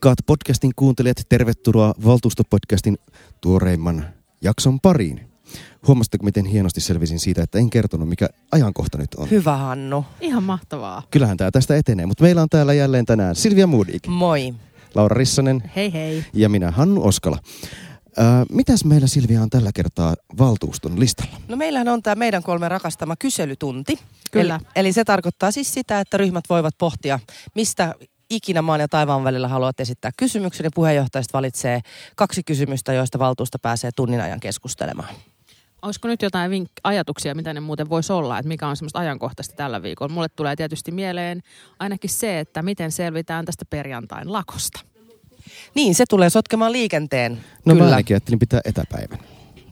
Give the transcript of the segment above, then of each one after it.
Rakkaat podcastin kuuntelijat, tervetuloa Valtuustopodcastin tuoreimman jakson pariin. Huomasitteko, miten hienosti selvisin siitä, että en kertonut, mikä ajankohta nyt on? Hyvä Hannu. Ihan mahtavaa. Kyllähän tämä tästä etenee, mutta meillä on täällä jälleen tänään Silvia Moodik, Moi. Laura Rissanen Hei hei. ja minä Hannu Oskala. Äh, mitäs meillä Silvia on tällä kertaa valtuuston listalla? No meillähän on tämä meidän kolme rakastama kyselytunti. Kyllä. Eli, eli se tarkoittaa siis sitä, että ryhmät voivat pohtia, mistä ikinä maan ja taivaan välillä haluat esittää kysymyksen. Ja puheenjohtajista valitsee kaksi kysymystä, joista valtuusto pääsee tunnin ajan keskustelemaan. Olisiko nyt jotain vink- ajatuksia, mitä ne muuten voisi olla, että mikä on semmoista ajankohtaista tällä viikolla? Mulle tulee tietysti mieleen ainakin se, että miten selvitään tästä perjantain lakosta. Niin, se tulee sotkemaan liikenteen. No Kyllä. mä ainakin ajattelin pitää etäpäivän.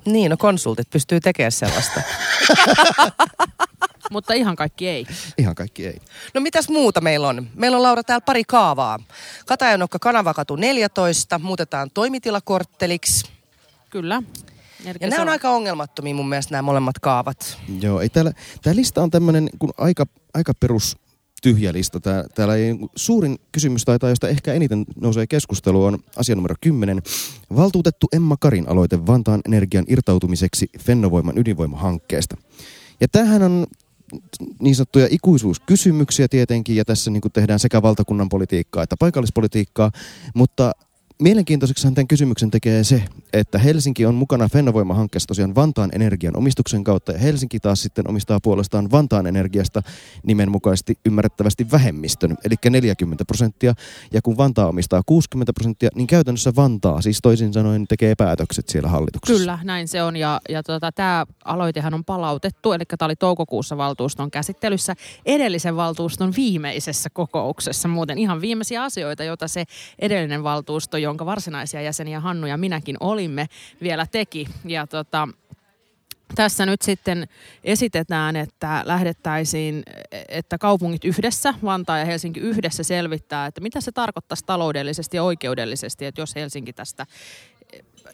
Niin, no konsultit pystyy tekemään sellaista. Mutta ihan kaikki ei. Ihan kaikki ei. No mitäs muuta meillä on? Meillä on Laura täällä pari kaavaa. Katajanokka Kanavakatu 14 muutetaan toimitilakortteliksi. Kyllä. Elikkä Ja nämä on aika ongelmattomia mun mielestä nämä molemmat kaavat. Joo, ei täällä, tää lista on tämmönen kun aika, aika perus tyhjä lista. Tää, täällä ei, suurin kysymys taitaa, josta ehkä eniten nousee keskustelu, on asia numero 10. Valtuutettu Emma Karin aloite Vantaan energian irtautumiseksi Fennovoiman ydinvoimahankkeesta. Ja tämähän on niin sanottuja ikuisuuskysymyksiä tietenkin, ja tässä niin tehdään sekä valtakunnan politiikkaa että paikallispolitiikkaa, mutta Mielenkiintoiseksi tämän kysymyksen tekee se, että Helsinki on mukana Fennovoima-hankkeessa tosiaan Vantaan Energian omistuksen kautta ja Helsinki taas sitten omistaa puolestaan Vantaan Energiasta nimenmukaisesti ymmärrettävästi vähemmistön, eli 40 prosenttia. Ja kun Vantaa omistaa 60 prosenttia, niin käytännössä Vantaa, siis toisin sanoen, tekee päätökset siellä hallituksessa. Kyllä, näin se on. Ja, ja tota, tämä aloitehan on palautettu, eli tämä oli toukokuussa valtuuston käsittelyssä edellisen valtuuston viimeisessä kokouksessa. Muuten ihan viimeisiä asioita, joita se edellinen valtuusto, jonka varsinaisia jäseniä Hannu ja minäkin olimme, vielä teki. Ja tota, tässä nyt sitten esitetään, että lähdettäisiin, että kaupungit yhdessä, Vantaa ja Helsinki yhdessä selvittää, että mitä se tarkoittaisi taloudellisesti ja oikeudellisesti, että jos Helsinki tästä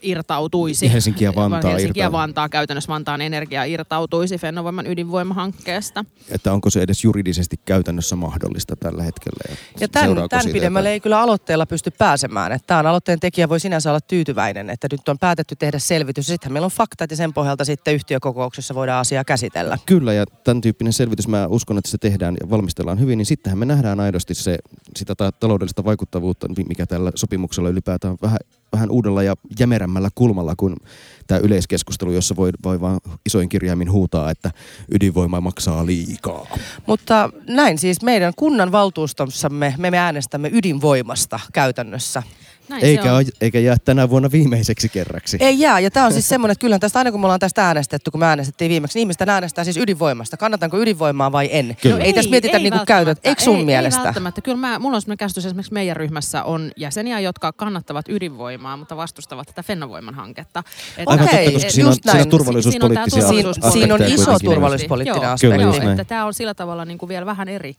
irtautuisi. Helsinki ja Vantaa Helsinki ja. Vantaa, käytännössä Vantaan energia irtautuisi Fennovoiman ydinvoimahankkeesta. Että onko se edes juridisesti käytännössä mahdollista tällä hetkellä. Ja tämän, tämän pidemmälle ei kyllä aloitteella pysty pääsemään. Että tämän aloitteen tekijä voi sinänsä olla tyytyväinen, että nyt on päätetty tehdä selvitys. Sittenhän meillä on faktat ja sen pohjalta sitten yhtiökokouksessa voidaan asiaa käsitellä. Kyllä, ja tämän tyyppinen selvitys, mä uskon, että se tehdään ja valmistellaan hyvin, niin sittenhän me nähdään aidosti se, sitä ta- taloudellista vaikuttavuutta, mikä tällä sopimuksella ylipäätään on vähän, vähän uudella ja jämerämmällä kulmalla kuin tämä yleiskeskustelu, jossa voi, voi vaan isoin kirjaimin huutaa, että ydinvoima maksaa liikaa. Mutta näin siis meidän kunnan valtuustossamme me, me äänestämme ydinvoimasta käytännössä. Näin Eikä, on. o- eikä jää tänä vuonna viimeiseksi kerraksi. Ei jää, ja tämä on siis semmoinen, että kyllähän tästä aina kun me ollaan tästä äänestetty, kun me äänestettiin viimeksi, niin ihmiset äänestää siis ydinvoimasta. Kannatanko ydinvoimaa vai en? Kyllä. Ei, tässä mietitä niinku käytöt. Eikö sun ei, mielestä? Ei välttämättä. Kyllä mä, mulla on sellainen käsitys, esimerkiksi meidän ryhmässä on jäseniä, jotka kannattavat ydinvoimaa, mutta vastustavat tätä Fennovoiman hanketta. Että- Aivan Okei, totta, koska siinä on, just siinä on näin. turvallisuuspoliittisia Siinä- Siinä, aspekteja siinä on iso turvallisuuspoliittinen aspekti. Joo, että tämä on sillä tavalla niin kuin vielä vähän eri,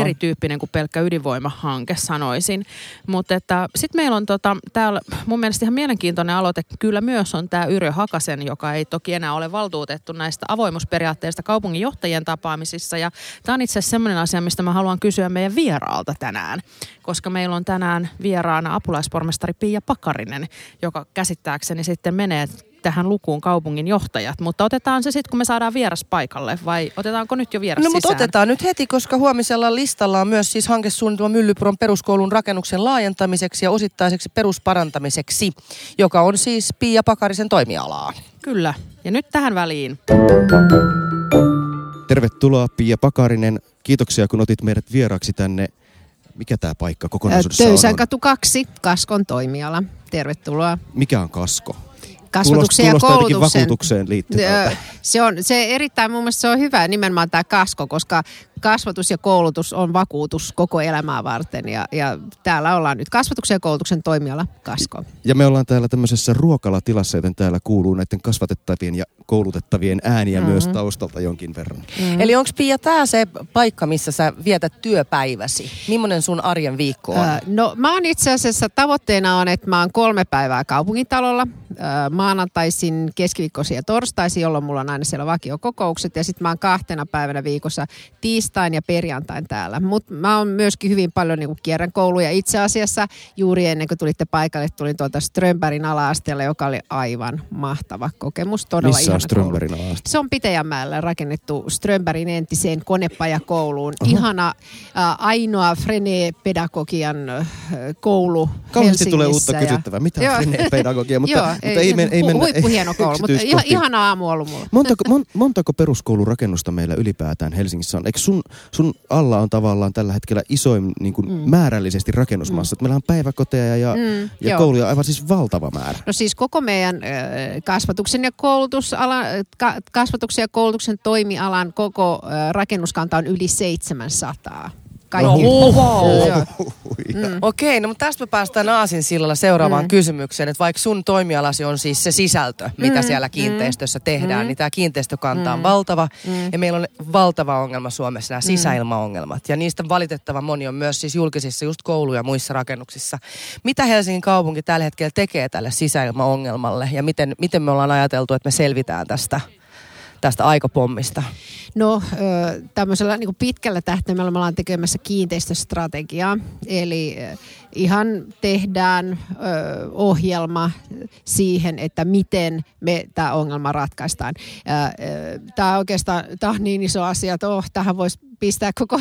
erityyppinen kuin pelkkä ydinvoimahanke, sanoisin. Mutta että sitten meillä on tota, täällä mun mielestä ihan mielenkiintoinen aloite kyllä myös on tämä Yrjö Hakasen, joka ei toki enää ole valtuutettu näistä avoimuusperiaatteista kaupunginjohtajien tapaamisissa. Ja tämä on itse asiassa semmoinen asia, mistä mä haluan kysyä meidän vieraalta tänään, koska meillä on tänään vieraana apulaispormestari Pia Pakarinen, joka käsittääkseni sitten menee tähän lukuun kaupungin johtajat, mutta otetaan se sitten, kun me saadaan vieras paikalle, vai otetaanko nyt jo vieras No mutta sisään? otetaan nyt heti, koska huomisella listalla on myös siis hankesuunnitelma Myllypuron peruskoulun rakennuksen laajentamiseksi ja osittaiseksi perusparantamiseksi, joka on siis Pia Pakarisen toimialaa. Kyllä. Ja nyt tähän väliin. Tervetuloa Pia Pakarinen. Kiitoksia kun otit meidät vieraaksi tänne. Mikä tämä paikka kokonaisuudessaan Töysän on? katu 2, Kaskon toimiala. Tervetuloa. Mikä on kasko? Kasvatuksen ja koulutuksen. vakuutukseen Se on se erittäin, mun mielestä se on hyvä nimenomaan tämä kasko, koska kasvatus ja koulutus on vakuutus koko elämää varten. Ja, ja täällä ollaan nyt kasvatuksen ja koulutuksen toimiala kasko. Ja me ollaan täällä tämmöisessä ruokalatilassa, joten täällä kuuluu näiden kasvatettavien ja koulutettavien ääniä mm-hmm. myös taustalta jonkin verran. Mm. Eli onko Pia tämä se paikka, missä sä vietät työpäiväsi? Millainen sun arjen viikko on? Ö, No mä oon itse asiassa, tavoitteena on, että mä oon kolme päivää kaupungintalolla. Ö, maanantaisin, keskiviikkoisin ja torstaisin, jolloin mulla on aina siellä vakiokokoukset. Ja sitten mä oon kahtena päivänä viikossa tiistain ja perjantain täällä. Mutta mä oon myöskin hyvin paljon niin kierrän kouluja. Itse asiassa juuri ennen kuin tulitte paikalle, tulin tuolta Strömbergin ala-asteella, joka oli aivan mahtava kokemus. Todella Missä on Strömbergin ala Se on Pitäjänmäellä rakennettu Strömbergin entiseen konepajakouluun. Oho. Ihana äh, ainoa Frene-pedagogian äh, koulu Kauheasti tulee uutta kysyttävää. Mitä on Frene-pedagogia? Mutta, Joo, mutta ei, ei, ei mennä Huippuhieno koulu, mutta ihan, ihana aamu ollut mulla. Montako, mon, montako peruskoulurakennusta meillä ylipäätään Helsingissä on? Eikö sun, sun alla on tavallaan tällä hetkellä isoin niin kuin mm. määrällisesti rakennusmassa? Mm. Meillä on päiväkoteja ja, mm, ja kouluja aivan siis valtava määrä. No siis koko meidän äh, kasvatuksen ja koulutusalan, ka, kasvatuksen ja koulutuksen toimialan koko äh, rakennuskanta on yli 700 kaikki. No, wow. mm. Okei, okay, no mutta tästä me päästään Aasin sillalla seuraavaan mm. kysymykseen, että vaikka sun toimialasi on siis se sisältö, mitä mm. siellä mm. kiinteistössä tehdään, mm. niin tämä kiinteistökanta on mm. valtava mm. ja meillä on valtava ongelma Suomessa nämä mm. sisäilmaongelmat ja niistä valitettava moni on myös siis julkisissa just koulu- ja muissa rakennuksissa. Mitä Helsingin kaupunki tällä hetkellä tekee tälle sisäilmaongelmalle ja miten, miten me ollaan ajateltu, että me selvitään tästä? Tästä aikapommista? No tämmöisellä niin pitkällä tähtäimellä me ollaan tekemässä kiinteistöstrategiaa. Eli ihan tehdään ohjelma siihen, että miten me tämä ongelma ratkaistaan. Tämä oikeastaan tämä on niin iso asia, että oh, tähän voisi pistää koko,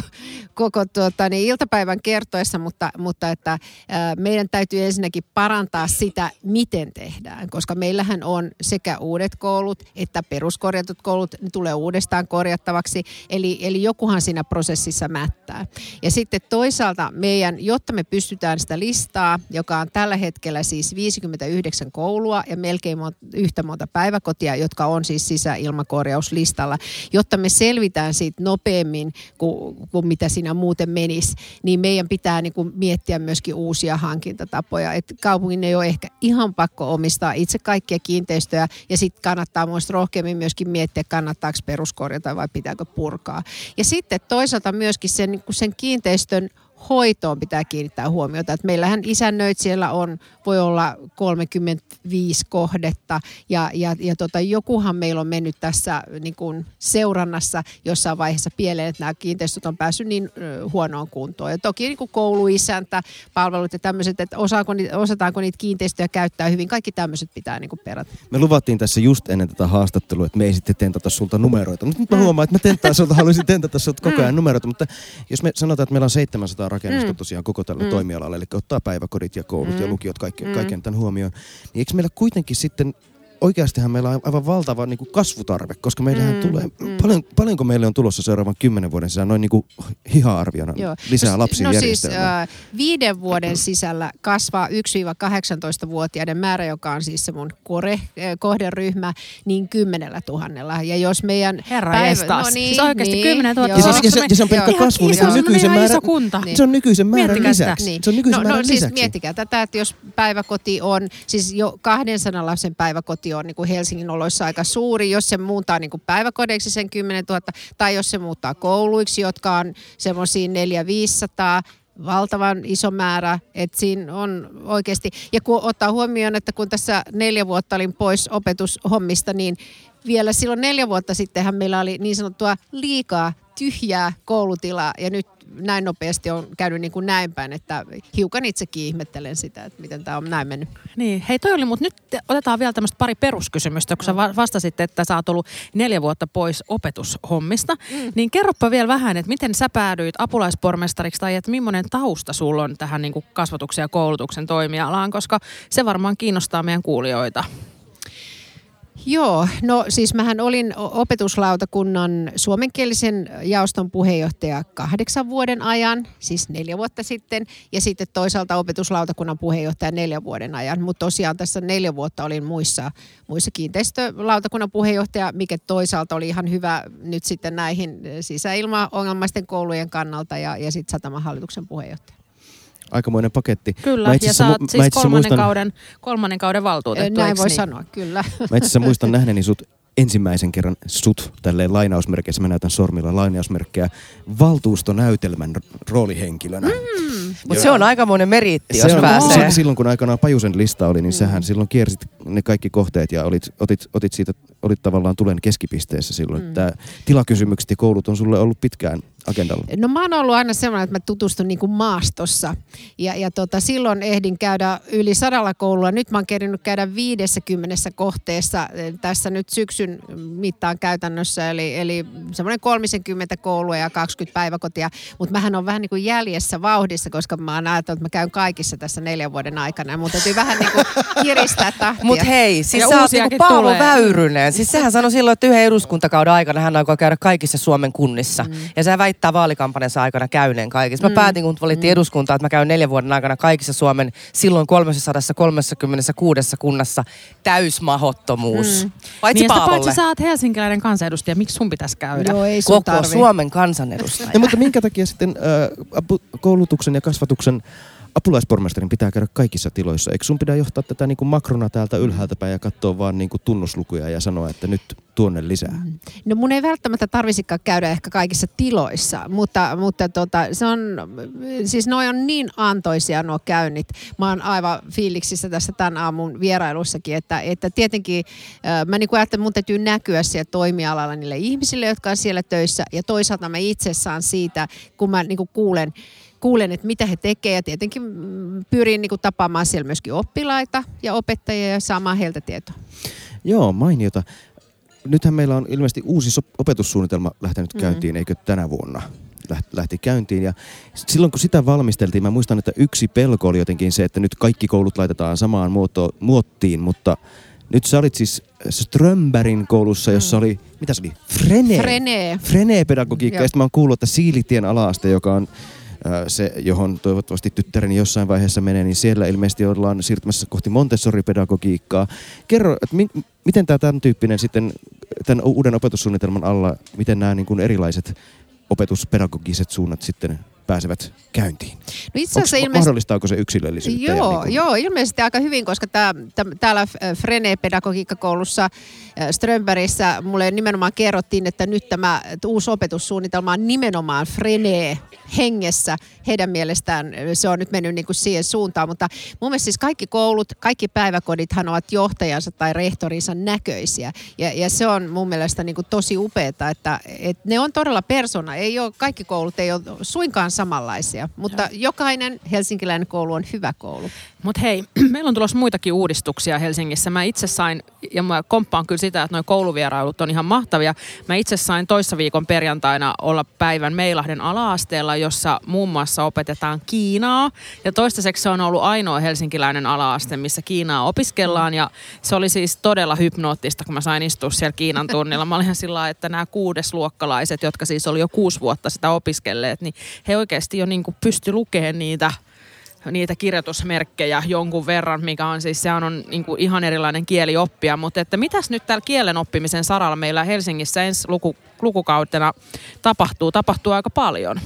koko tuota, niin iltapäivän kertoessa, mutta, mutta että ää, meidän täytyy ensinnäkin parantaa sitä, miten tehdään, koska meillähän on sekä uudet koulut että peruskorjatut koulut, ne tulee uudestaan korjattavaksi, eli, eli jokuhan siinä prosessissa mättää. Ja sitten toisaalta meidän, jotta me pystytään sitä listaa, joka on tällä hetkellä siis 59 koulua ja melkein yhtä monta päiväkotia, jotka on siis sisäilmakorjauslistalla, jotta me selvitään siitä nopeammin kuin, kuin mitä siinä muuten menisi, niin meidän pitää niin kuin miettiä myöskin uusia hankintatapoja. Et kaupungin ei ole ehkä ihan pakko omistaa itse kaikkia kiinteistöjä ja sitten kannattaa muista rohkeammin myöskin miettiä, kannattaako peruskorjata vai pitääkö purkaa. Ja sitten toisaalta myöskin sen, niin sen kiinteistön hoitoon pitää kiinnittää huomiota. Että meillähän isännöitsijällä on, voi olla 35 kohdetta ja, ja, ja tota, jokuhan meillä on mennyt tässä niin kuin seurannassa jossain vaiheessa pieleen, että nämä kiinteistöt on päässyt niin huonoon kuntoon. Ja toki niin kuin kouluisäntä, palvelut ja tämmöiset, että osaako, osataanko niitä kiinteistöjä käyttää hyvin, kaikki tämmöiset pitää niin kuin perata. Me luvattiin tässä just ennen tätä haastattelua, että me ei sitten tentata sulta numeroita, mutta nyt mä mm. huomaan, että mä tentaan sulta, haluaisin tentata sulta koko ajan mm. numeroita, mutta jos me sanotaan, että meillä on 700 rakennusta mm. tosiaan koko tällä mm. toimialalla, eli ottaa päiväkodit ja koulut mm. ja lukiot kaikki, mm. kaiken tämän huomioon, niin eikö meillä kuitenkin sitten oikeastihan meillä on aivan valtava niin kuin kasvutarve, koska meillähän mm, tulee, mm. Paljon, paljonko meille on tulossa seuraavan kymmenen vuoden sisällä noin niin kuin hiha-arviona Joo. lisää no, lapsia no siis äh, viiden vuoden sisällä kasvaa 1-18-vuotiaiden määrä, joka on siis se mun kore, äh, kohderyhmä, niin kymmenellä tuhannella. Ja jos meidän Herra päivä... No niin, siis oikeasti niin, kymmenen tuhatta. Ja, siis, ja, se, ja se on pelkkä kasvu, niin se on nykyisen määrän, iso kunta. Se on nykyisen määrän lisäksi. Niin. Se on nykyisen no, määrän no, siis lisäksi. miettikää tätä, että jos päiväkoti on, siis jo 200 lapsen päiväkoti prosentti on niin kuin Helsingin oloissa aika suuri, jos se muuttaa niin kuin päiväkodeiksi sen 10 000, tai jos se muuttaa kouluiksi, jotka on semmoisia 400 valtavan iso määrä, että siinä on oikeasti, ja kun ottaa huomioon, että kun tässä neljä vuotta olin pois opetushommista, niin vielä silloin neljä vuotta sittenhän meillä oli niin sanottua liikaa tyhjää koulutilaa ja nyt näin nopeasti on käynyt niin kuin näin päin, että hiukan itsekin ihmettelen sitä, että miten tämä on näin mennyt. Niin, hei toi oli, mutta nyt otetaan vielä tämmöistä pari peruskysymystä, kun sä vastasit, että sä oot ollut neljä vuotta pois opetushommista, mm. niin kerropa vielä vähän, että miten sä päädyit apulaispormestariksi tai että millainen tausta sulla on tähän niin kuin kasvatuksen ja koulutuksen toimialaan, koska se varmaan kiinnostaa meidän kuulijoita. Joo, no siis mähän olin opetuslautakunnan suomenkielisen jaoston puheenjohtaja kahdeksan vuoden ajan, siis neljä vuotta sitten, ja sitten toisaalta opetuslautakunnan puheenjohtaja neljän vuoden ajan. Mutta tosiaan tässä neljä vuotta olin muissa, muissa kiinteistölautakunnan puheenjohtaja, mikä toisaalta oli ihan hyvä nyt sitten näihin sisäilmaongelmaisten koulujen kannalta ja, ja sitten satamahallituksen puheenjohtaja aikamoinen paketti. Kyllä, ja sä oot siis kolmannen, muistan, kauden, kolmannen kauden valtuutettu, Näin voi niin? sanoa, kyllä. Mä itse asiassa muistan nähneeni sut ensimmäisen kerran sut, tälleen lainausmerkeissä, mä näytän sormilla lainausmerkkejä, valtuustonäytelmän roolihenkilönä. Mm. Mutta se on aikamoinen meriitti, Se jos on, pääsee. se, silloin kun aikanaan Pajusen lista oli, niin sähän silloin kiersit ne kaikki kohteet ja olit, otit, otit siitä, olit tavallaan tulen keskipisteessä silloin. Mm. Tämä tilakysymykset ja koulut on sulle ollut pitkään agendalla. No mä oon ollut aina sellainen, että mä tutustun niin kuin maastossa. Ja, ja tota, silloin ehdin käydä yli sadalla koululla. Nyt mä oon kerinyt käydä 50 kohteessa eh, tässä nyt syksyn mittaan käytännössä. Eli, eli semmoinen 30 koulua ja 20 päiväkotia. Mutta mähän on vähän niin kuin jäljessä vauhdissa, koska mä oon ajatellut, että mä käyn kaikissa tässä neljän vuoden aikana. Mun täytyy vähän niin kuin kiristää tahtia. Mut hei, siis Ja sä oot uusiakin niinku Paavo. Väyrynen. Siis sehän sanoi silloin, että yhden eduskuntakauden aikana hän aikoo käydä kaikissa Suomen kunnissa. Mm. Ja se väittää vaalikampanjansa aikana käyneen kaikissa. Mä mm. päätin, kun valittiin mm. eduskuntaa, että mä käyn neljän vuoden aikana kaikissa Suomen silloin 336 kunnassa täysmahottomuus. Mm. Paitsi niin, Paavolle. paitsi sä oot helsinkiläinen kansanedustaja, miksi sun pitäisi käydä? Joo, ei sun Koko tarvi. Suomen kansanedustaja. Ja, mutta minkä takia sitten äh, koulutuksen ja kasvatuksen apulaispormestarin pitää käydä kaikissa tiloissa? Eikö sun pidä johtaa tätä niin kuin makrona täältä ylhäältä päin ja katsoa vaan niin kuin tunnuslukuja ja sanoa, että nyt tuonne lisää? No mun ei välttämättä tarvisikaan käydä ehkä kaikissa tiloissa, mutta, mutta tota, se on, siis noi on niin antoisia nuo käynnit. Mä oon aivan fiiliksissä tässä tämän aamun vierailussakin, että, että tietenkin mä niin ajattelen, että mun täytyy näkyä siellä toimialalla niille ihmisille, jotka on siellä töissä ja toisaalta mä itse saan siitä, kun mä niin kuulen, kuulen, että mitä he tekevät ja tietenkin mm, pyrin niin tapaamaan siellä myöskin oppilaita ja opettajia ja saamaan heiltä tietoa. Joo, mainiota. Nythän meillä on ilmeisesti uusi sop- opetussuunnitelma lähtenyt mm. käyntiin, eikö tänä vuonna? Läht- lähti käyntiin ja silloin kun sitä valmisteltiin, mä muistan, että yksi pelko oli jotenkin se, että nyt kaikki koulut laitetaan samaan muoto- muottiin, mutta nyt sä olit siis Strömbergin koulussa, jossa oli, mitä se oli? Frene. Frene. Frene-pedagogiikka. Joo. Ja sitten mä oon kuullut, että Siilitien alaaste, joka on se, johon toivottavasti tyttäreni jossain vaiheessa menee, niin siellä ilmeisesti ollaan siirtymässä kohti Montessori-pedagogiikkaa. Kerro, että mi- miten tämä tämän tyyppinen sitten, tämän uuden opetussuunnitelman alla, miten nämä niin kuin erilaiset opetuspedagogiset suunnat sitten pääsevät käyntiin? No itse asiassa ilmeisesti... mahdollistaako se yksilöllisyyttä? Joo, niin kuin- joo, ilmeisesti aika hyvin, koska tää, tää, täällä äh, Frene-pedagogiikkakoulussa äh, Strömbergissä mulle nimenomaan kerrottiin, että nyt tämä uusi opetussuunnitelma on nimenomaan Frene hengessä. Heidän mielestään se on nyt mennyt niin kuin siihen suuntaan, mutta mun mielestä siis kaikki koulut, kaikki päiväkodithan ovat johtajansa tai rehtorinsa näköisiä. Ja, ja se on mun mielestä niin kuin tosi upeaa, että, että ne on todella persona. Ei ole, kaikki koulut ei ole suinkaan samanlaisia, mutta jokainen helsinkiläinen koulu on hyvä koulu. Mutta hei, meillä on tulossa muitakin uudistuksia Helsingissä. Mä itse sain, ja mä komppaan kyllä sitä, että nuo kouluvierailut on ihan mahtavia. Mä itse sain toissa viikon perjantaina olla päivän Meilahden ala-asteella, jossa muun muassa opetetaan Kiinaa. Ja toistaiseksi se on ollut ainoa helsinkiläinen ala-aste, missä Kiinaa opiskellaan. Ja se oli siis todella hypnoottista, kun mä sain istua siellä Kiinan tunnilla. Mä olin ihan sillä että nämä kuudesluokkalaiset, jotka siis oli jo kuusi vuotta sitä opiskelleet, niin he oikeasti jo niin kuin pysty lukemaan niitä niitä kirjoitusmerkkejä jonkun verran, mikä on siis, sehän on niin ihan erilainen kieli oppia, mutta että mitäs nyt täällä kielen oppimisen saralla meillä Helsingissä ensi luku, lukukautena tapahtuu? Tapahtuu aika paljon.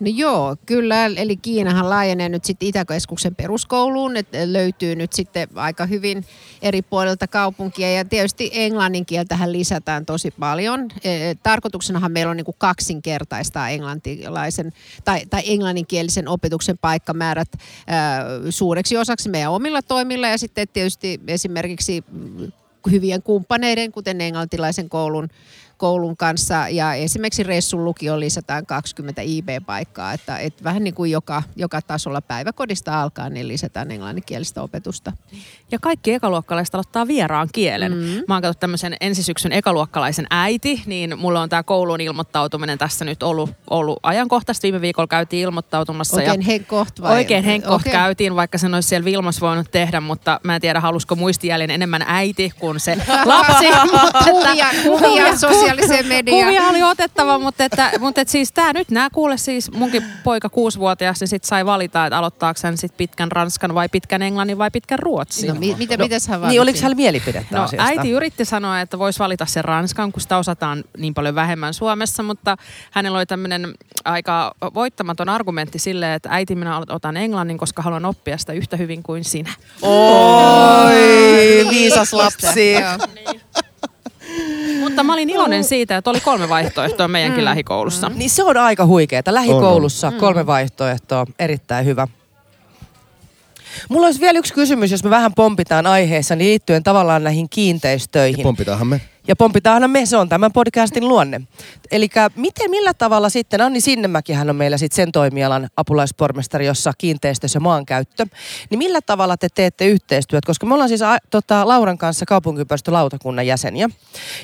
No joo, kyllä. Eli Kiinahan laajenee nyt sitten Itäkeskuksen peruskouluun. että löytyy nyt sitten aika hyvin eri puolilta kaupunkia. Ja tietysti englannin kieltähän lisätään tosi paljon. E, Tarkoituksenahan meillä on niin kuin kaksinkertaistaa englantilaisen tai, tai englanninkielisen opetuksen paikkamäärät ää, suureksi osaksi meidän omilla toimilla. Ja sitten tietysti esimerkiksi hyvien kumppaneiden, kuten englantilaisen koulun koulun kanssa ja esimerkiksi Ressun lukioon lisätään 20 IB-paikkaa, että, että vähän niin kuin joka, joka tasolla päiväkodista alkaa, niin lisätään englanninkielistä opetusta. Ja kaikki ekaluokkalaiset aloittaa vieraan kielen. Mm. Mä oon katsonut tämmöisen ensisyksyn ekaluokkalaisen äiti, niin mulla on tämä kouluun ilmoittautuminen tässä nyt ollut, ollut ajankohtaista. Viime viikolla käytiin ilmoittautumassa. Oikein ja henkoht vai? Oikein henkoht Okei. käytiin, vaikka sen olisi siellä Vilmas voinut tehdä, mutta mä en tiedä, halusko muistijäljen enemmän äiti kuin se lapsi. mutta että- Kuvia, kuvia sosiaaliseen mediaan. Kuvia oli otettava, mutta, että, mutta että siis tää nyt nämä kuule siis munkin poika kuusivuotias, niin sit sai valita, että aloittaako hän sit pitkän ranskan vai pitkän englannin vai pitkän ruotsin. No, mi- mitä, no, mitäs hän Niin, oliko hänellä mielipidettä No asiasta? äiti yritti sanoa, että voisi valita sen ranskan, kun sitä osataan niin paljon vähemmän Suomessa, mutta hänellä oli tämmöinen aika voittamaton argumentti silleen, että äiti minä otan englannin, koska haluan oppia sitä yhtä hyvin kuin sinä. Oi, viisas lapsi. Joo. Mutta mä olin iloinen siitä, että oli kolme vaihtoehtoa meidänkin lähikoulussa. Niin se on aika huikeeta. Lähikoulussa kolme vaihtoehtoa, erittäin hyvä. Mulla olisi vielä yksi kysymys, jos me vähän pompitaan aiheessa, niin liittyen tavallaan näihin kiinteistöihin. Ja pompitaanhan me. Ja pompitaanhan me, se on tämän podcastin luonne. Eli miten, millä tavalla sitten, Anni Sinnemäkihän on meillä sitten sen toimialan apulaispormestari, jossa kiinteistössä ja maankäyttö. Niin millä tavalla te teette yhteistyöt? Koska me ollaan siis a, tota, Lauran kanssa kaupunkiympäristölautakunnan jäseniä.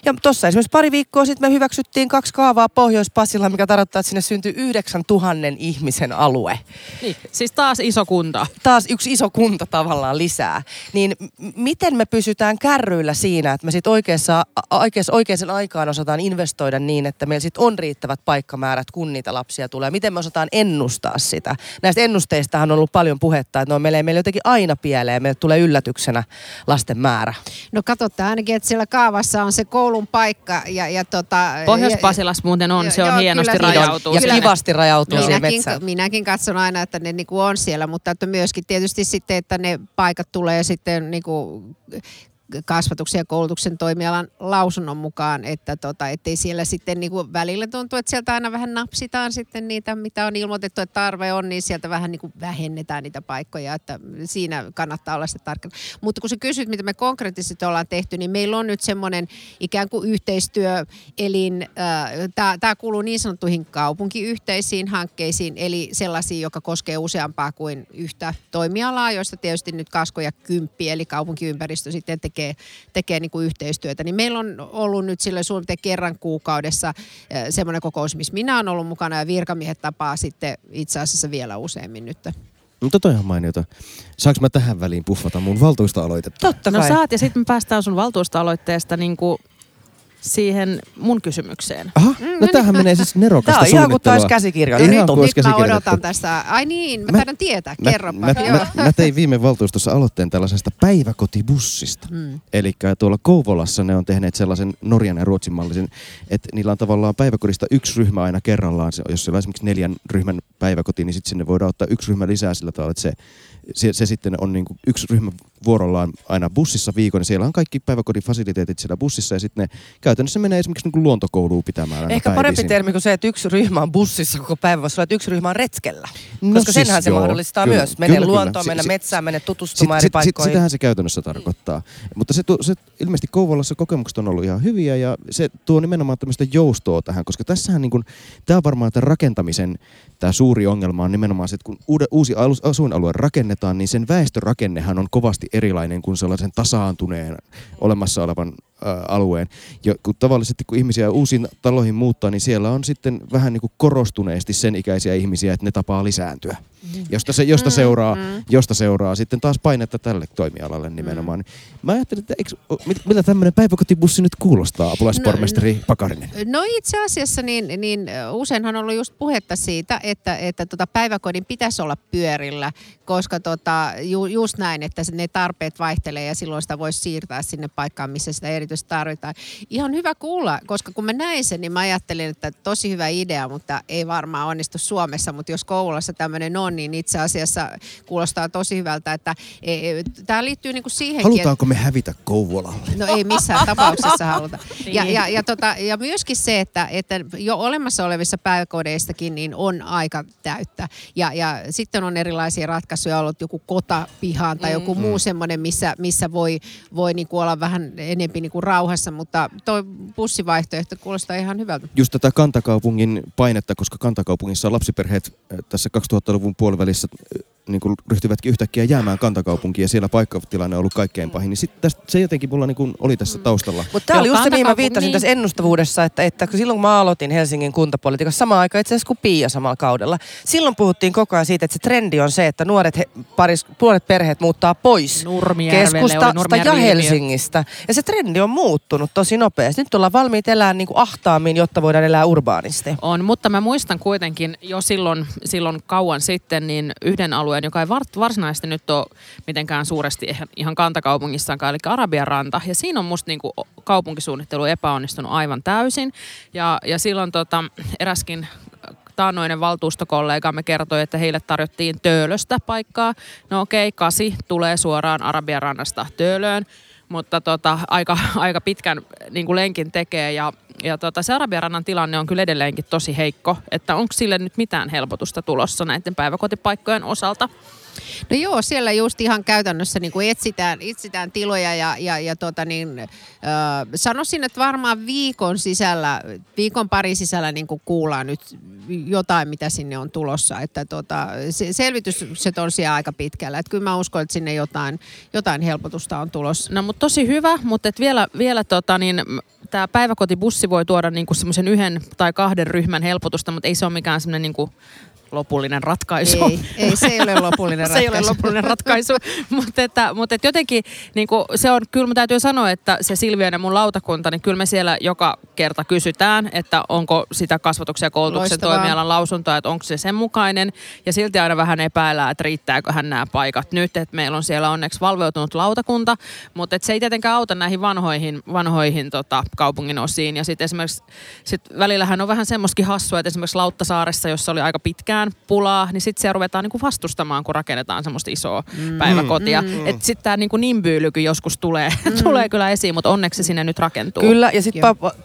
Ja tuossa esimerkiksi pari viikkoa sitten me hyväksyttiin kaksi kaavaa Pohjois-Pasilla, mikä tarkoittaa, että sinne syntyy 9000 ihmisen alue. Niin, siis taas iso kunta. Taas yksi iso kunta tavallaan lisää. Niin m- miten me pysytään kärryillä siinä, että me sitten oikeassa, oikeassa, oikeaan aikaan osataan investoida niin, että meillä sitten on riittävät paikkamäärät, kun niitä lapsia tulee. Miten me osataan ennustaa sitä? Näistä ennusteistahan on ollut paljon puhetta, että no meillä, meillä jotenkin aina pieleen, meille tulee yllätyksenä lasten määrä. No katsotaan ainakin, että siellä kaavassa on se koulun paikka. Ja, ja tota, Pohjois-Pasilas muuten on, se on Joo, hienosti kyllä rajautuu. Ja sinne. kivasti rajautuu siihen minäkin, metsään. minäkin katson aina, että ne niinku on siellä, mutta että myöskin tietysti sitten, että ne paikat tulee sitten niinku kasvatuksen ja koulutuksen toimialan lausunnon mukaan, että tota, ettei siellä sitten niinku välillä tuntuu, että sieltä aina vähän napsitaan sitten niitä, mitä on ilmoitettu, että tarve on, niin sieltä vähän niinku vähennetään niitä paikkoja, että siinä kannattaa olla se tarkkana. Mutta kun sä kysyt, mitä me konkreettisesti ollaan tehty, niin meillä on nyt semmoinen ikään kuin yhteistyöelin, tämä kuuluu niin sanottuihin kaupunkiyhteisiin hankkeisiin, eli sellaisiin, joka koskee useampaa kuin yhtä toimialaa, joista tietysti nyt Kasko ja Kymppi, eli kaupunkiympäristö sitten tekee, tekee niin kuin yhteistyötä. Niin meillä on ollut nyt sille suunnilleen kerran kuukaudessa semmoinen kokous, missä minä olen ollut mukana ja virkamiehet tapaa sitten itse asiassa vielä useammin nyt. Mutta toi on ihan mainiota. Saanko mä tähän väliin puffata mun valtuustoaloitetta? Totta No kai. saat ja sitten me päästään sun valtuusto-aloitteesta niinku siihen mun kysymykseen. Aha, no tämähän menee siis nerokasta Tää on ihan kuin taas käsikirjoitettu. Ihan nyt, kuin olisi nyt mä odotan tästä. Ai niin, mä, Mä- taidan tietää. Mä, Kerropa. mä, Joo. mä, mä tein viime valtuustossa aloitteen tällaisesta päiväkotibussista. Mm. Eli tuolla Kouvolassa ne on tehneet sellaisen Norjan ja Ruotsin mallisen, että niillä on tavallaan päiväkodista yksi ryhmä aina kerrallaan. Jos siellä on esimerkiksi neljän ryhmän päiväkoti, niin sitten sinne voidaan ottaa yksi ryhmä lisää sillä tavalla, että se, se, se sitten on niin kuin yksi ryhmä vuorollaan aina bussissa viikon. Ja siellä on kaikki päiväkodin fasiliteetit siellä bussissa ja sitten ne käytännössä menee esimerkiksi niin luontokouluun pitämään aina Ehkä parempi päivisin. termi kuin se, että yksi ryhmä on bussissa koko päivä, voisi olla, että yksi ryhmä on retkellä. No Koska siis senhän se joo, mahdollistaa kyllä, myös. Mennä kyllä, kyllä. luontoon, mennä si- metsään, mennä tutustumaan sit, eri sit, paikkoihin. sitähän se käytännössä tarkoittaa. Mutta se, se ilmeisesti Kouvolassa kokemukset on ollut ihan hyviä ja se tuo nimenomaan tämmöistä joustoa tähän, koska tässähän niin kuin, tämä on varmaan tämän rakentamisen tämä suuri ongelma on nimenomaan se, että kun uusi asuinalue rakennetaan, niin sen väestörakennehan on kovasti erilainen kuin sellaisen tasaantuneen olemassa olevan alueen. Ja kun tavallisesti kun ihmisiä uusiin taloihin muuttaa, niin siellä on sitten vähän niin kuin korostuneesti sen ikäisiä ihmisiä, että ne tapaa lisääntyä. Josta, se, josta, seuraa, josta seuraa sitten taas painetta tälle toimialalle nimenomaan. Mä ajattelin, että eikö, mit- miltä tämmöinen päiväkotibussi nyt kuulostaa, apulaispormestari Pakarinen? No itse asiassa niin, niin useinhan on ollut just puhetta siitä, että, että tota päiväkodin pitäisi olla pyörillä, koska tota, ju, just näin, että ne tarpeet vaihtelee ja silloin sitä voisi siirtää sinne paikkaan, missä sitä erityisesti tarvitaan. Ihan hyvä kuulla, koska kun mä näin sen, niin mä ajattelin, että tosi hyvä idea, mutta ei varmaan onnistu Suomessa, mutta jos Kouvolassa tämmöinen on, niin itse asiassa kuulostaa tosi hyvältä, että tämä liittyy niinku siihenkin, Halutaanko me hävitä Kouvolalle? No ei missään tapauksessa haluta. Ja, Niin. ja, ja, tota, ja myöskin se, että, että jo olemassa olevissa päiväkodeistakin niin on aika täyttä. Ja, ja sitten on erilaisia ratkaisuja ollut joku kotapihaan tai joku muu semmoinen, missä, missä voi, voi niinku olla vähän enempi niinku rauhassa, mutta tuo bussivaihtoehto kuulostaa ihan hyvältä. just tätä kantakaupungin painetta, koska kantakaupungissa lapsiperheet äh, tässä 2000-luvun puolivälissä niin kuin ryhtyvätkin yhtäkkiä jäämään kantakaupunkiin ja siellä paikkatilanne on ollut kaikkein pahin. Niin sit tästä, se jotenkin mulla niin kuin oli tässä taustalla. Mutta tämä oli just se, mihin mä viittasin niin. tässä ennustavuudessa, että, että kun silloin kun mä aloitin Helsingin kuntapolitiikassa samaan aikaan itse asiassa kuin Pia samalla kaudella, silloin puhuttiin koko ajan siitä, että se trendi on se, että nuoret, he, paris, puolet perheet muuttaa pois keskustasta ja. Helsingistä. Ja se trendi on muuttunut tosi nopeasti. Nyt ollaan valmiit elämään niin kuin ahtaammin, jotta voidaan elää urbaanisti. On, mutta mä muistan kuitenkin jo silloin, silloin kauan sitten niin yhden alueen, joka ei var- varsinaisesti nyt ole mitenkään suuresti ihan- kantakaupungissaankaan, eli Arabian ranta. Ja siinä on musta niinku kaupunkisuunnittelu epäonnistunut aivan täysin. Ja, ja silloin tota, eräskin taannoinen valtuustokollegamme kertoi, että heille tarjottiin Töölöstä paikkaa. No okei, kasi tulee suoraan Arabian rannasta Töölöön. mutta tota, aika, aika pitkän niin kuin lenkin tekee ja ja tota, se Arabiarannan tilanne on kyllä edelleenkin tosi heikko, että onko sille nyt mitään helpotusta tulossa näiden päiväkotipaikkojen osalta? No joo, siellä just ihan käytännössä niin kuin etsitään, etsitään tiloja ja, ja, ja tota niin, äh, sanoisin, että varmaan viikon sisällä, viikon pari sisällä niin kuin kuullaan nyt jotain, mitä sinne on tulossa. Että tota, se, selvitykset on siellä aika pitkällä. Että kyllä mä uskon, että sinne jotain, jotain helpotusta on tulossa. No mutta tosi hyvä, mutta et vielä, vielä tota, niin, tämä päiväkotibussi voi tuoda niinku semmoisen yhden tai kahden ryhmän helpotusta, mutta ei se ole mikään semmoinen niinku lopullinen ratkaisu. Ei, ei se ei ole lopullinen ratkaisu. se ei ole lopullinen ratkaisu, mutta, että, mutta että jotenkin niin kuin se on, kyllä mä täytyy sanoa, että se Silvia ja mun lautakunta, niin kyllä me siellä joka kerta kysytään, että onko sitä kasvatuksen ja koulutuksen Loistavaa. toimialan lausuntoa, että onko se sen mukainen. Ja silti aina vähän epäillään, että riittääköhän nämä paikat nyt, että meillä on siellä onneksi valveutunut lautakunta, mutta että se ei tietenkään auta näihin vanhoihin, vanhoihin tota, kaupungin osiin. Ja sitten esimerkiksi sit välillähän on vähän semmoiskin hassua, että esimerkiksi Lauttasaaressa, jossa oli aika pitkään pulaa, niin sitten se ruvetaan niinku vastustamaan, kun rakennetaan semmoista isoa mm. päiväkotia. Mm. mm. Että sitten tämä niinku nimbyylyky joskus tulee, mm. tulee kyllä esiin, mutta onneksi se sinne nyt rakentuu. Kyllä, ja sitten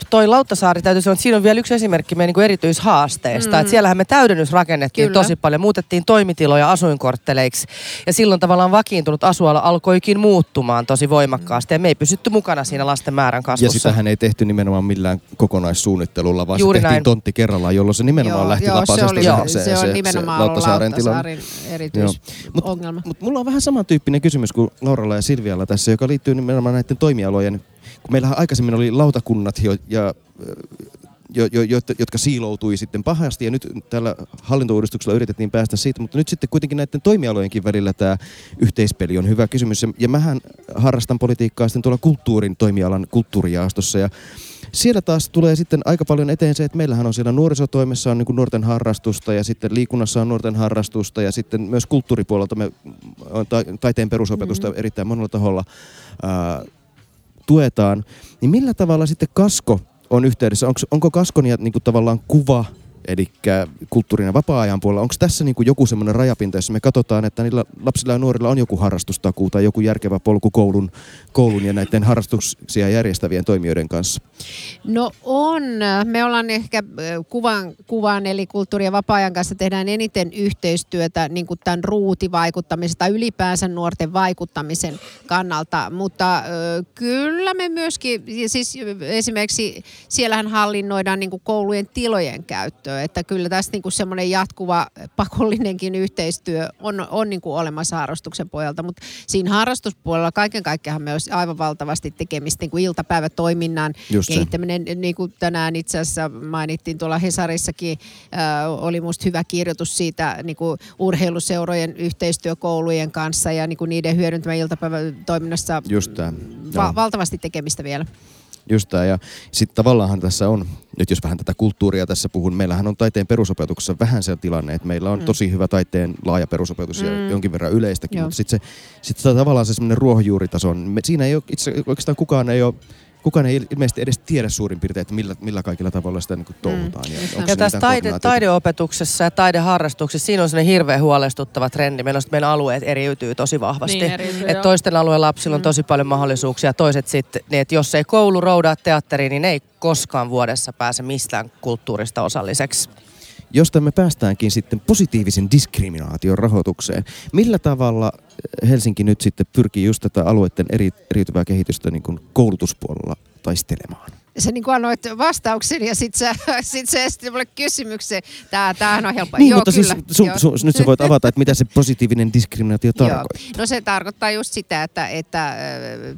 toi Lauttasaari täytyy sanoa, että siinä on vielä yksi esimerkki meidän niinku erityishaasteesta. Mm. Että siellähän me täydennys rakennettiin kyllä. tosi paljon, muutettiin toimitiloja asuinkortteleiksi. Ja silloin tavallaan vakiintunut asuala alkoikin muuttumaan tosi voimakkaasti. Ja me ei pysytty mukana siinä lasten määrän kasvussa. Ja sitähän ei tehty nimenomaan millään kokonaissuunnittelulla, vaan Juuri se tehtiin näin. tontti kerrallaan, jolloin se nimenomaan joo, lähti joo, se, oli, se, se, se, se, nimenomaan Lauttasaaren tilanne. erityisongelma. Mutta mut mulla on vähän samantyyppinen kysymys kuin Lauralla ja Silvialla tässä, joka liittyy nimenomaan näiden toimialojen, kun meillähän aikaisemmin oli lautakunnat jo, ja jo, jo, jo, jotka siiloutui sitten pahasti ja nyt tällä hallintouudistuksella yritettiin päästä siitä, mutta nyt sitten kuitenkin näiden toimialojenkin välillä tämä yhteispeli on hyvä kysymys. Ja mähän harrastan politiikkaa sitten tuolla kulttuurin toimialan kulttuurijaastossa ja siellä taas tulee sitten aika paljon eteen se, että meillähän on siellä nuorisotoimessa on niin nuorten harrastusta ja sitten liikunnassa on nuorten harrastusta ja sitten myös kulttuuripuolelta me taiteen perusopetusta mm-hmm. erittäin monella taholla ää, tuetaan. Niin millä tavalla sitten Kasko on yhteydessä? Onko, onko Kaskon ja niin kuin tavallaan kuva Eli kulttuurinen vapaa-ajan puolella, onko tässä niin kuin joku semmoinen rajapinta, jossa me katsotaan, että niillä lapsilla ja nuorilla on joku harrastustakuu tai joku järkevä polku koulun, koulun ja näiden harrastuksia järjestävien toimijoiden kanssa? No on. Me ollaan ehkä kuvan, kuvan eli kulttuuri- ja vapaa-ajan kanssa tehdään eniten yhteistyötä niin kuin tämän ruutivaikuttamisen tai ylipäänsä nuorten vaikuttamisen kannalta. Mutta kyllä me myöskin, siis esimerkiksi siellähän hallinnoidaan niin kuin koulujen tilojen käyttöä että kyllä tässä niin kuin semmoinen jatkuva pakollinenkin yhteistyö on, on niin kuin olemassa harrastuksen puolelta, mutta siinä harrastuspuolella kaiken kaikkiaan me olisi aivan valtavasti tekemistä niin kuin iltapäivätoiminnan Just kehittäminen, se. niin kuin tänään itse asiassa mainittiin tuolla Hesarissakin, äh, oli musta hyvä kirjoitus siitä niin kuin urheiluseurojen yhteistyökoulujen kanssa ja niin kuin niiden hyödyntämä iltapäivätoiminnassa Just va- valtavasti tekemistä vielä. Just tämä. Ja sitten tavallaan tässä on, nyt jos vähän tätä kulttuuria tässä puhun, meillähän on taiteen perusopetuksessa vähän se tilanne, että meillä on mm. tosi hyvä taiteen laaja perusopetus mm. ja jonkin verran yleistäkin, Joo. mutta sitten se, sit tavallaan se semmoinen ruohonjuuritaso, siinä ei ole, itse, oikeastaan kukaan ei ole kukaan ei ilmeisesti edes tiedä suurin piirtein, että millä, millä kaikilla tavalla sitä niin touhutaan. Mm. Ja, ja tässä taide, taideopetuksessa ja taideharrastuksessa siinä on sellainen hirveän huolestuttava trendi. Meillä, on, että meidän alueet eriytyy tosi vahvasti. Niin, eriytyy, että toisten alueen lapsilla on mm. tosi paljon mahdollisuuksia. Toiset sitten, niin että jos ei koulu roudaa teatteriin, niin ne ei koskaan vuodessa pääse mistään kulttuurista osalliseksi josta me päästäänkin sitten positiivisen diskriminaation rahoitukseen. Millä tavalla Helsinki nyt sitten pyrkii just tätä alueiden eri, eriytyvää kehitystä niin kuin koulutuspuolella taistelemaan? Sä niin annoit vastauksen ja sit sä, sit sä esitit mulle kysymyksen. Tää, tämähän on helppo. Niin, Joo, mutta siis kyllä. siis sun, sun, nyt sä voit avata, että mitä se positiivinen diskriminaatio tarkoittaa. No se tarkoittaa just sitä, että, että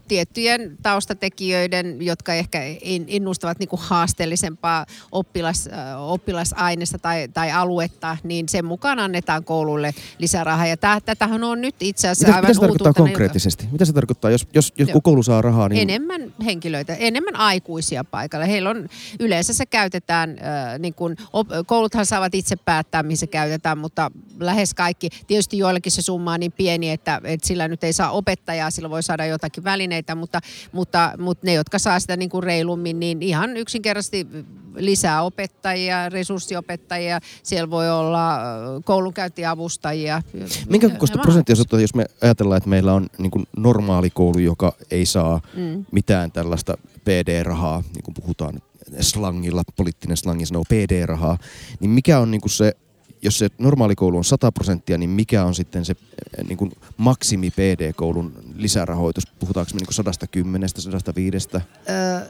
tiettyjen taustatekijöiden, jotka ehkä innustavat niin kuin haasteellisempaa oppilas, oppilasainesta tai, tai aluetta, niin sen mukaan annetaan koululle lisärahaa. Ja täh, tätähän on nyt itse asiassa mitä, aivan mitä se tarkoittaa konkreettisesti? Mitä se tarkoittaa, jos, jos joku koulu saa rahaa? Niin... Enemmän henkilöitä, enemmän aikuisia paikalla. Heillä on, yleensä se käytetään, niin kuin, kouluthan saavat itse päättää, mihin se käytetään, mutta lähes kaikki. Tietysti joillekin se summa on niin pieni, että, että sillä nyt ei saa opettajaa, sillä voi saada jotakin välineitä, mutta, mutta, mutta ne, jotka saa sitä niin kuin reilummin, niin ihan yksinkertaisesti lisää opettajia, resurssiopettajia, siellä voi olla koulunkäyntiavustajia. Minkä kokoista prosenttiosuutta, jos me ajatellaan, että meillä on niin kuin normaali koulu, joka ei saa mm. mitään tällaista PD-rahaa, niin kuin puhutaan slangilla, poliittinen slangi sanoo PD-rahaa, niin mikä on niin kuin se jos se normaalikoulu on 100 prosenttia, niin mikä on sitten se niin kuin maksimi PD-koulun lisärahoitus? Puhutaanko me niin kuin 110, 105? Öö,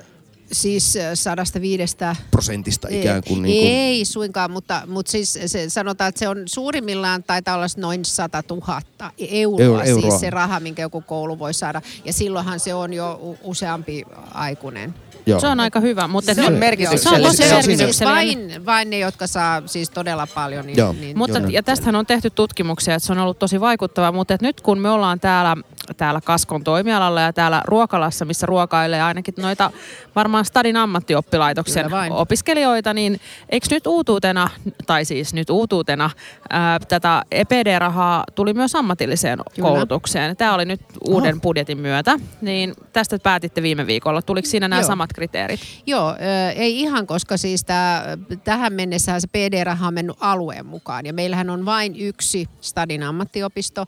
siis 105 prosentista ikään kuin. Niin kuin... Ei suinkaan, mutta, mutta siis se, sanotaan, että se on suurimmillaan taitaa olla noin 100 000 euroa, Euro, euroa, siis se raha, minkä joku koulu voi saada. Ja silloinhan se on jo useampi aikuinen. Joo. Se on aika hyvä, mutta se on merkityksellinen. Se on Siis vain, vain ne, jotka saa siis todella paljon. Niin, Joo. Niin, mutta, ja tästähän on tehty tutkimuksia, että se on ollut tosi vaikuttava, mutta että nyt kun me ollaan täällä, täällä Kaskon toimialalla ja täällä Ruokalassa, missä ruokailee ainakin noita varmaan Stadin ammattioppilaitoksen opiskelijoita, niin eikö nyt uutuutena, tai siis nyt uutuutena, ää, tätä EPD-rahaa tuli myös ammatilliseen Kyllä. koulutukseen. Tämä oli nyt uuden oh. budjetin myötä, niin tästä päätitte viime viikolla. Tuliko siinä nämä Joo. samat kriteerit? Joo, ei ihan, koska siis tää, tähän mennessä se PD-raha on mennyt alueen mukaan. Ja meillähän on vain yksi Stadin ammattiopisto,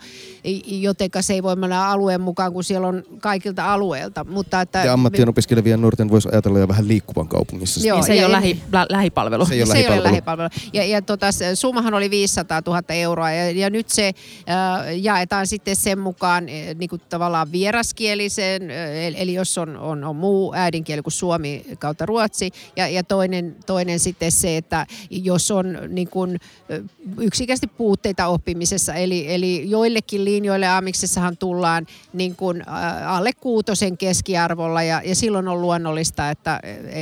jotenka se ei voi mennä alueen mukaan, kun siellä on kaikilta alueilta. Mutta että ja ammattien opiskelevien nuorten voisi ajatella jo vähän liikkuvan kaupungissa. Joo, niin se ei ole lähi, lä, lähipalvelu. Se ei ole, se lähipalvelu. Ei ole lähipalvelu. Ja, ja tota, summahan oli 500 000 euroa ja, ja nyt se äh, jaetaan sitten sen mukaan äh, niin kuin tavallaan vieraskielisen, äh, eli jos on, on, on muu äidinkieli kuin suomi kautta ruotsi. Ja, ja toinen, toinen sitten se, että jos on niin kuin, yksikästi puutteita oppimisessa, eli, eli joillekin linjoille Amiksessahan tullaan niin kuin, alle kuutosen keskiarvolla ja, ja silloin on luonnollista, että,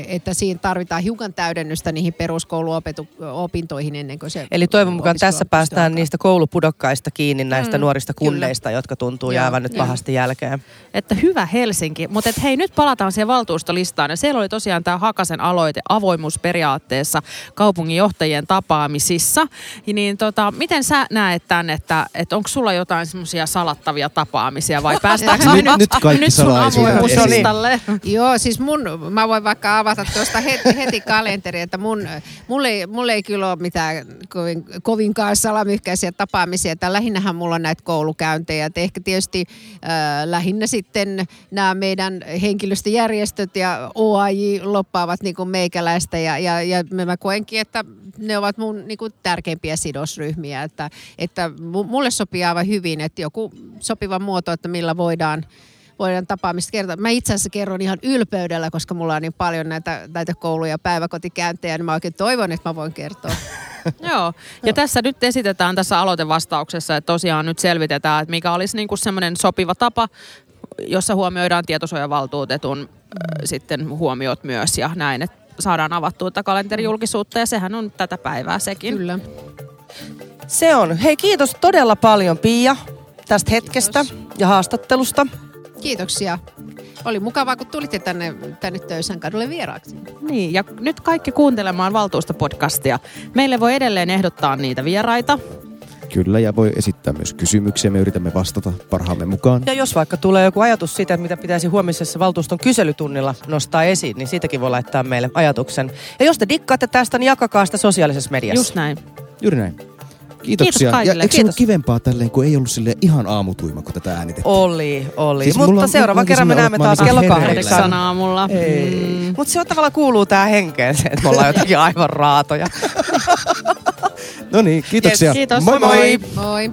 että siinä tarvitaan hiukan täydennystä niihin peruskouluopintoihin ennen kuin se Eli toivon mukaan tässä päästään alkaa. niistä koulupudokkaista kiinni näistä mm, nuorista kunneista, kyllä. jotka tuntuu Joo, jäävän nyt pahasti jälkeen. Että hyvä Helsinki, mutta et hei nyt palataan siihen valtuustolistaan ja siellä oli tosiaan tämä Hakasen aloite avoimuusperiaatteessa kaupunginjohtajien tapaamisissa. Ja niin tota, miten sä näet tämän, että, että onko sulla jotain semmoisia salattavia tapaamisia vai päästäänkö nyt, nyt, kaikki nyt sun avoimuuslistalle? Joo, siis mun, mä voin vaikka avata tuosta heti, heti kalenteri, että mun, mulla, ei, mulla ei kyllä ole mitään kovin, kovinkaan salamyhkäisiä tapaamisia. Että lähinnähän mulla on näitä koulukäyntejä. Että ehkä tietysti äh, lähinnä sitten nämä meidän henkilöstöjärjestöt ja OAJ loppaavat niin kuin meikäläistä ja, ja, ja mä koenkin, että ne ovat mun niin kuin tärkeimpiä sidosryhmiä. Että, että mulle sopii aivan hyvin, että joku sopiva muoto, että millä voidaan voidaan tapaamista kertoa. Mä itse asiassa kerron ihan ylpeydellä, koska mulla on niin paljon näitä, näitä kouluja ja päiväkotikäyntejä, niin mä oikein toivon, että mä voin kertoa. Joo, ja tässä nyt esitetään tässä aloitevastauksessa, että tosiaan nyt selvitetään, että mikä olisi niin kuin semmoinen sopiva tapa, jossa huomioidaan tietosuojavaltuutetun sitten huomiot myös ja näin, että saadaan avattua tätä kalenterijulkisuutta ja sehän on tätä päivää sekin. Kyllä. Se on. Hei kiitos todella paljon Pia tästä hetkestä kiitos. ja haastattelusta. Kiitoksia. Oli mukavaa, kun tulitte tänne, tänne Töysän kadulle vieraaksi. Niin, ja nyt kaikki kuuntelemaan valtuustopodcastia. Meille voi edelleen ehdottaa niitä vieraita. Kyllä, ja voi esittää myös kysymyksiä. Me yritämme vastata parhaamme mukaan. Ja jos vaikka tulee joku ajatus siitä, mitä pitäisi huomisessa valtuuston kyselytunnilla nostaa esiin, niin siitäkin voi laittaa meille ajatuksen. Ja jos te dikkaatte tästä, niin jakakaa sitä sosiaalisessa mediassa. Just näin. Juuri näin. Kiitoksia. Kiitos kaikille. Ja eikö se ollut kivempaa tälleen, kun ei ollut sille ihan aamutuima, kun tätä äänitettiin? Oli, oli. Siis Mutta seuraavan kerran me näemme taas kello kahdeksan aamulla. Mm. Mutta se on tavallaan kuuluu tähän henkeen se, että me ollaan jotenkin aivan raatoja. no niin, kiitoksia. Yes, kiitos. Moi moi. Moi. moi.